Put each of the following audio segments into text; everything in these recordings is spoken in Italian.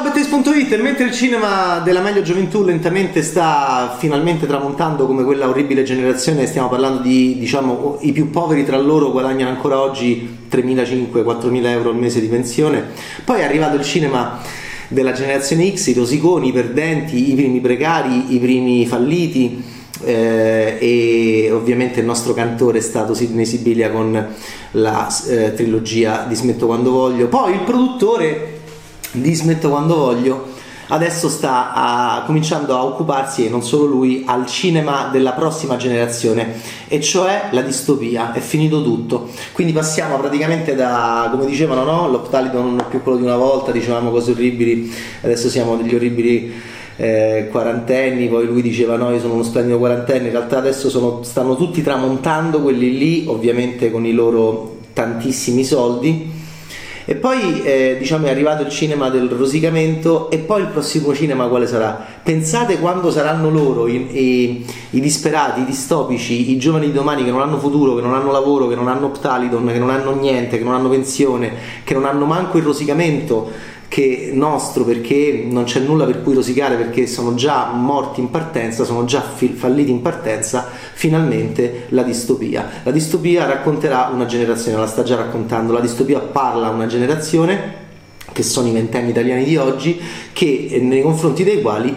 Ciao Bettes.it, mentre il cinema della meglio gioventù lentamente sta finalmente tramontando come quella orribile generazione, stiamo parlando di diciamo i più poveri tra loro guadagnano ancora oggi 3.500-4.000 euro al mese di pensione, poi è arrivato il cinema della generazione X, i rosiconi, i perdenti, i primi precari, i primi falliti eh, e ovviamente il nostro cantore è stato Sidney Sibilia con la eh, trilogia di Smetto quando voglio, poi il produttore di Smetto quando voglio adesso sta a, cominciando a occuparsi, e non solo lui, al cinema della prossima generazione, e cioè la distopia. È finito tutto. Quindi passiamo praticamente da, come dicevano, no? l'Optalidon non è più quello di una volta, dicevamo cose orribili, adesso siamo degli orribili eh, quarantenni, poi lui diceva no, io sono uno splendido quarantenne, in realtà adesso sono, stanno tutti tramontando quelli lì, ovviamente con i loro tantissimi soldi e poi eh, diciamo è arrivato il cinema del rosicamento e poi il prossimo cinema quale sarà? Pensate quando saranno loro i, i, i disperati, i distopici, i giovani di domani che non hanno futuro, che non hanno lavoro, che non hanno Ptalidon, che non hanno niente, che non hanno pensione, che non hanno manco il rosicamento che nostro perché non c'è nulla per cui rosicare perché sono già morti in partenza, sono già falliti in partenza, finalmente la distopia. La distopia racconterà una generazione, la sta già raccontando, la distopia parla a una generazione che sono i ventenni italiani di oggi, che eh, nei confronti dei quali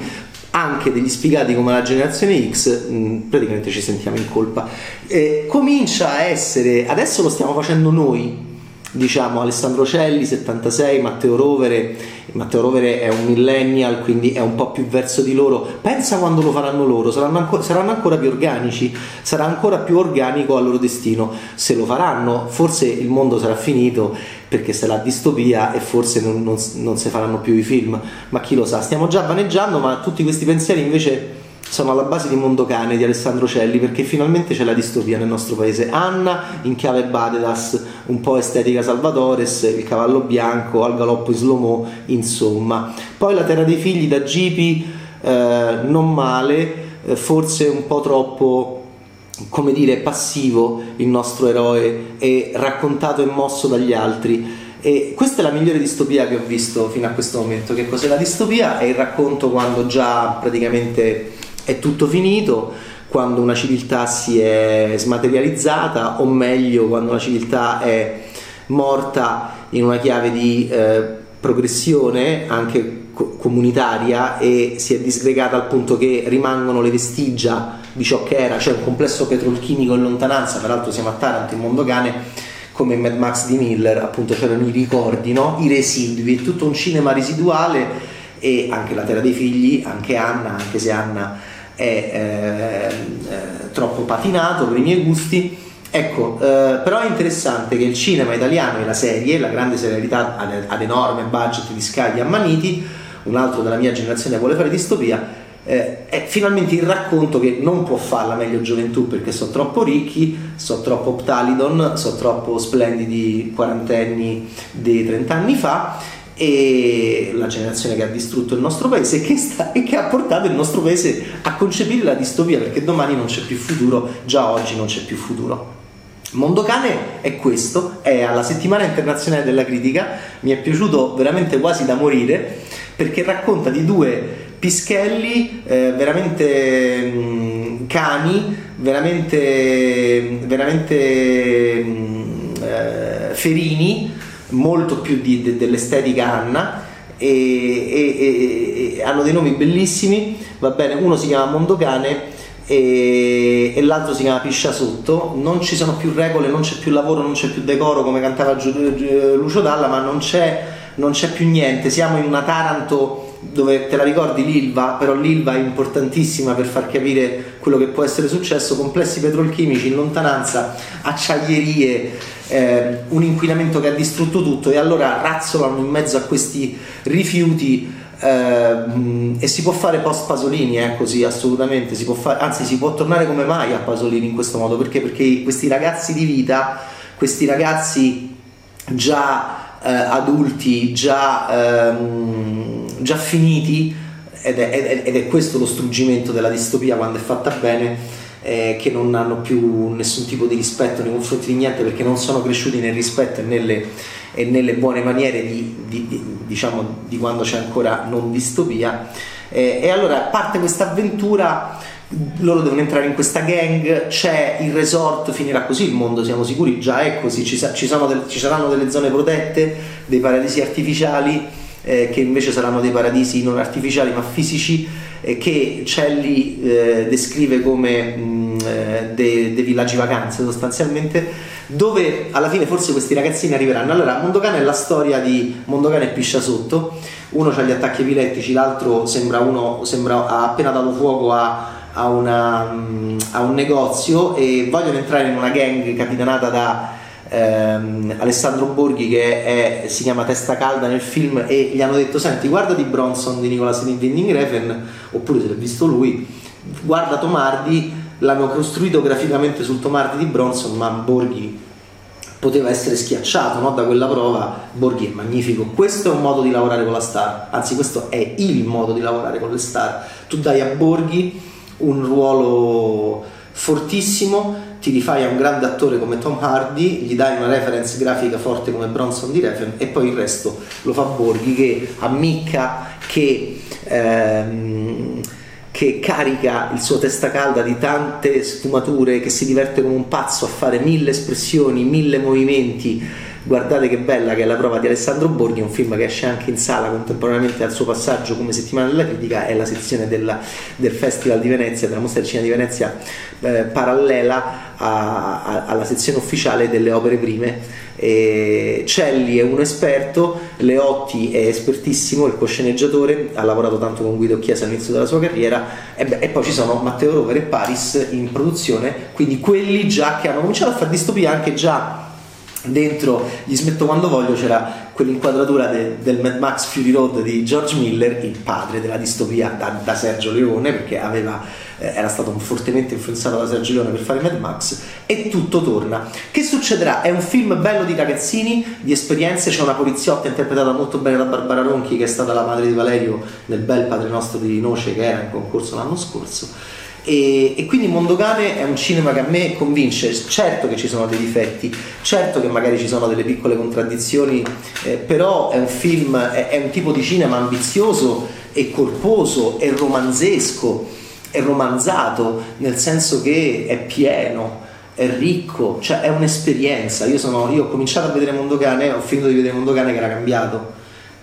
anche degli sfigati come la generazione X, mh, praticamente ci sentiamo in colpa. Eh, comincia a essere, adesso lo stiamo facendo noi, diciamo Alessandro Celli 76, Matteo Rovere, Matteo Rovere è un millennial quindi è un po' più verso di loro, pensa quando lo faranno loro, saranno ancora, saranno ancora più organici, sarà ancora più organico al loro destino, se lo faranno forse il mondo sarà finito perché sarà distopia e forse non, non, non si faranno più i film, ma chi lo sa, stiamo già vaneggiando ma tutti questi pensieri invece sono alla base di Mondocane di Alessandro Celli perché finalmente c'è la distopia nel nostro paese. Anna in chiave Badedas, un po' estetica Salvatores, il cavallo bianco, al galoppo in slow insomma. Poi la terra dei figli da Gipi, eh, non male, eh, forse un po' troppo come dire passivo il nostro eroe e raccontato e mosso dagli altri. E questa è la migliore distopia che ho visto fino a questo momento. Che cos'è la distopia? È il racconto quando già praticamente è tutto finito quando una civiltà si è smaterializzata o meglio quando una civiltà è morta in una chiave di eh, progressione anche co- comunitaria e si è disgregata al punto che rimangono le vestigia di ciò che era, cioè un complesso petrolchimico in lontananza, peraltro siamo a Taranto, in Mondocane, come in Mad Max di Miller, appunto c'erano i ricordi, no? i residui, tutto un cinema residuale e anche la Terra dei Figli, anche Anna, anche se Anna è eh, eh, troppo patinato per i miei gusti. Ecco, eh, però è interessante che il cinema italiano e la serie, la grande serialità ad, ad enorme budget di scagli ammaniti, un altro della mia generazione vuole fare distopia, eh, è finalmente il racconto che non può farla meglio gioventù perché sono troppo ricchi, sono troppo Ptalidon, sono troppo splendidi quarantenni di 30 anni fa e la generazione che ha distrutto il nostro paese che, sta, e che, ha portato il nostro paese a concepire la distopia perché domani non c'è più futuro, già oggi non c'è più futuro. Mondocane è questo, è alla settimana internazionale della critica, mi è piaciuto veramente quasi da morire perché racconta di due pischelli eh, veramente mh, mm, cani, veramente, veramente mh, mm, eh, ferini molto più di, de, dell'estetica Anna e, e, e, hanno dei nomi bellissimi, va bene, uno si chiama Mondocane e, e l'altro si chiama Piscia Sotto, non ci sono più regole, non c'è più lavoro, non c'è più decoro come cantava Lucio Dalla, ma non c'è, non c'è più niente, siamo in una Taranto dove te la ricordi l'Ilva, però l'Ilva è importantissima per far capire quello che può essere successo, complessi petrolchimici in lontananza, acciaierie, eh, un inquinamento che ha distrutto tutto e allora razzolano in mezzo a questi rifiuti eh, e si può fare post Pasolini, eh, così assolutamente, si fare, anzi si può tornare come mai a Pasolini in questo modo, perché? Perché questi ragazzi di vita, questi ragazzi già eh, adulti, già, ehm, già finiti, ed è, ed è, questo lo struggimento della distopia quando è fatta bene, eh, che non hanno più nessun tipo di rispetto nei confronti di niente perché non sono cresciuti nel rispetto e nelle, e nelle buone maniere di, di, di, diciamo, di quando c'è ancora non distopia. Eh, e allora parte questa avventura loro devono entrare in questa gang, c'è il resort, finirà così il mondo, siamo sicuri, già è così, ci, ci, del, ci saranno delle zone protette, dei paradisi artificiali eh, che invece saranno dei paradisi non artificiali ma fisici eh, che Celli eh, descrive come mh, eh, dei, dei villaggi vacanze sostanzialmente dove alla fine forse questi ragazzini arriveranno. Allora, Mondocane è la storia di Mondocane e Piscia Sotto, uno ha gli attacchi epilettici, l'altro sembra uno sembra, ha appena dato fuoco a a, una, a, un negozio e vogliono entrare in una gang capitanata da ehm, Alessandro Borghi che è, si chiama Testa Calda nel film e gli hanno detto senti guarda di Bronson di Nicola Winding Refn oppure se l'ha visto lui guarda Tomardi l'hanno costruito graficamente sul Tomardi di Bronson ma Borghi poteva essere schiacciato no? da quella prova. Borghi è magnifico. Questo è un modo di lavorare con la star. Anzi questo è il modo di lavorare con le star. Tu dai a Borghi un ruolo fortissimo, ti rifai a un grande attore come Tom Hardy, gli dai una reference grafica forte come Bronson di Refn e poi il resto lo fa Borghi che ammicca, che, ehm, che carica il suo testa calda di tante sfumature, che si diverte come un pazzo a fare mille espressioni, mille movimenti Guardate che bella che è la prova di Alessandro Borghi, un film che esce anche in sala contemporaneamente al suo passaggio come settimana della critica, è la sezione della, del Festival di Venezia, della mostra del cinema di Venezia eh, parallela a, a, alla sezione ufficiale delle opere prime. E Celli è un esperto, Leotti è espertissimo, il cosceneggiatore, ha lavorato tanto con Guido Chiesa all'inizio della sua carriera e, beh, e poi ci sono Matteo Rover e Paris in produzione, quindi quelli già che hanno cominciato a fare distopia anche già dentro gli smetto quando voglio c'era quell'inquadratura de, del Mad Max Fury Road di George Miller il padre della distopia da, da Sergio Leone perché aveva, eh, era stato fortemente influenzato da Sergio Leone per fare Mad Max e tutto torna che succederà? è un film bello di ragazzini di esperienze c'è una poliziotta interpretata molto bene da Barbara Ronchi che è stata la madre di Valerio nel bel Padre Nostro di Noce che era in concorso l'anno scorso e, e, quindi Mondogane è un cinema che a me convince, certo che ci sono dei difetti, certo che magari ci sono delle piccole contraddizioni, eh, però è un film, è, è, un tipo di cinema ambizioso e corposo e romanzesco, è romanzato, nel senso che è pieno, è ricco, cioè è un'esperienza. Io, sono, io ho cominciato a vedere Mondogane, ho finito di vedere Mondogane che era cambiato,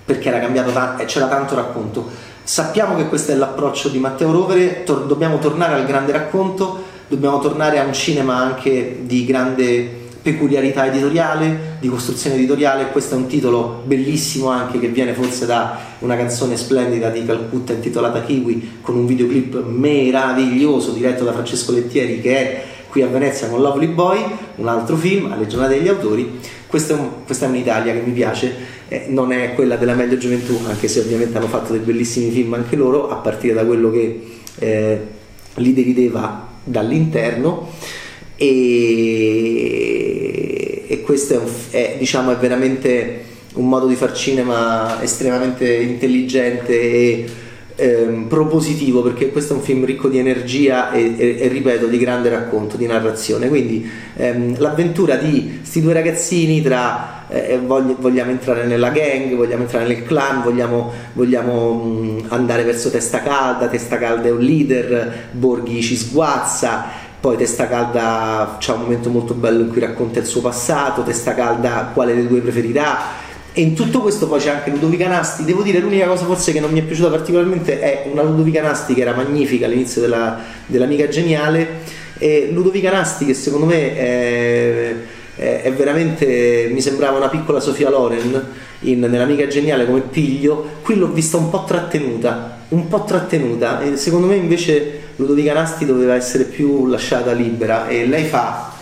perché era cambiato e c'era tanto racconto Sappiamo che questo è l'approccio di Matteo Rovere, tor- dobbiamo tornare al grande racconto, dobbiamo tornare a un cinema anche di grande peculiarità editoriale, di costruzione editoriale. Questo è un titolo bellissimo anche che viene forse da una canzone splendida di Calcutta intitolata Kiwi con un videoclip meraviglioso diretto da Francesco Lettieri che è qui a Venezia con Lovely Boy, un altro film alle giornate degli autori. Questa è, un, questa è un'Italia che mi piace eh, non è quella della meglio gioventù, anche se ovviamente hanno fatto dei bellissimi film anche loro, a partire da quello che eh, li derideva dall'interno. E, e questo è, un, è, diciamo, è veramente un modo di far cinema estremamente intelligente e ehm, propositivo perché questo è un film ricco di energia e, e, e ripeto di grande racconto, di narrazione. Quindi ehm, l'avventura di questi due ragazzini tra eh, vogliamo entrare nella gang, vogliamo entrare nel clan, vogliamo, vogliamo mh, andare verso Testa Calda, Testa Calda è un leader, Borghi ci sguazza. Poi Testa Calda c'è un momento molto bello in cui racconta il suo passato, Testa Calda quale dei due preferirà, e in tutto questo poi c'è anche Ludovica Nasti. Devo dire, l'unica cosa forse che non mi è piaciuta particolarmente è una Ludovica Nasti che era magnifica all'inizio della, dell'Amica Geniale. E Ludovica Nasti, che secondo me è, è, veramente. mi sembrava una piccola Sofia Loren in, nell'Amica Geniale come piglio. Qui l'ho vista un po' trattenuta, un po' trattenuta. E secondo me invece Ludovica Nasti doveva essere più lasciata libera. E lei fa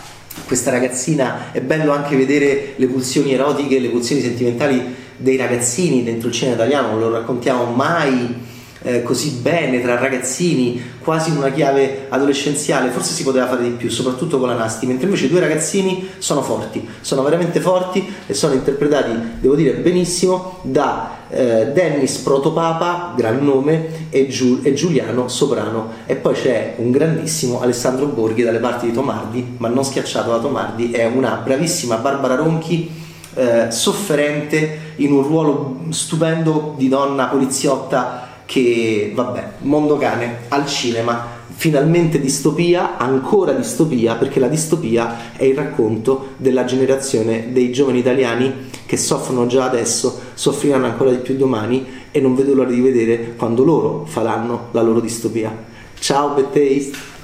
questa ragazzina, è bello anche vedere le pulsioni erotiche, le pulsioni sentimentali dei ragazzini dentro il cinema italiano, non lo raccontiamo mai eh, così bene tra ragazzini, quasi in una chiave adolescenziale, forse si poteva fare di più, soprattutto con la Nasti, mentre invece i due ragazzini sono forti, sono veramente forti e sono interpretati, devo dire, benissimo da eh, Dennis Protopapa, gran nome, e, Giul- e, Giuliano Soprano. E poi c'è un grandissimo Alessandro Borghi dalle parti di Tomardi, ma non schiacciato da Tomardi, è una bravissima Barbara Ronchi. Eh, sofferente in un ruolo stupendo di donna poliziotta che vabbè, mondo cane al cinema, finalmente distopia, ancora distopia, perché la distopia è il racconto della generazione dei giovani italiani che soffrono già adesso, soffriranno ancora di più domani e non vedo l'ora di vedere quando loro faranno la loro distopia. Ciao, Bad Taste!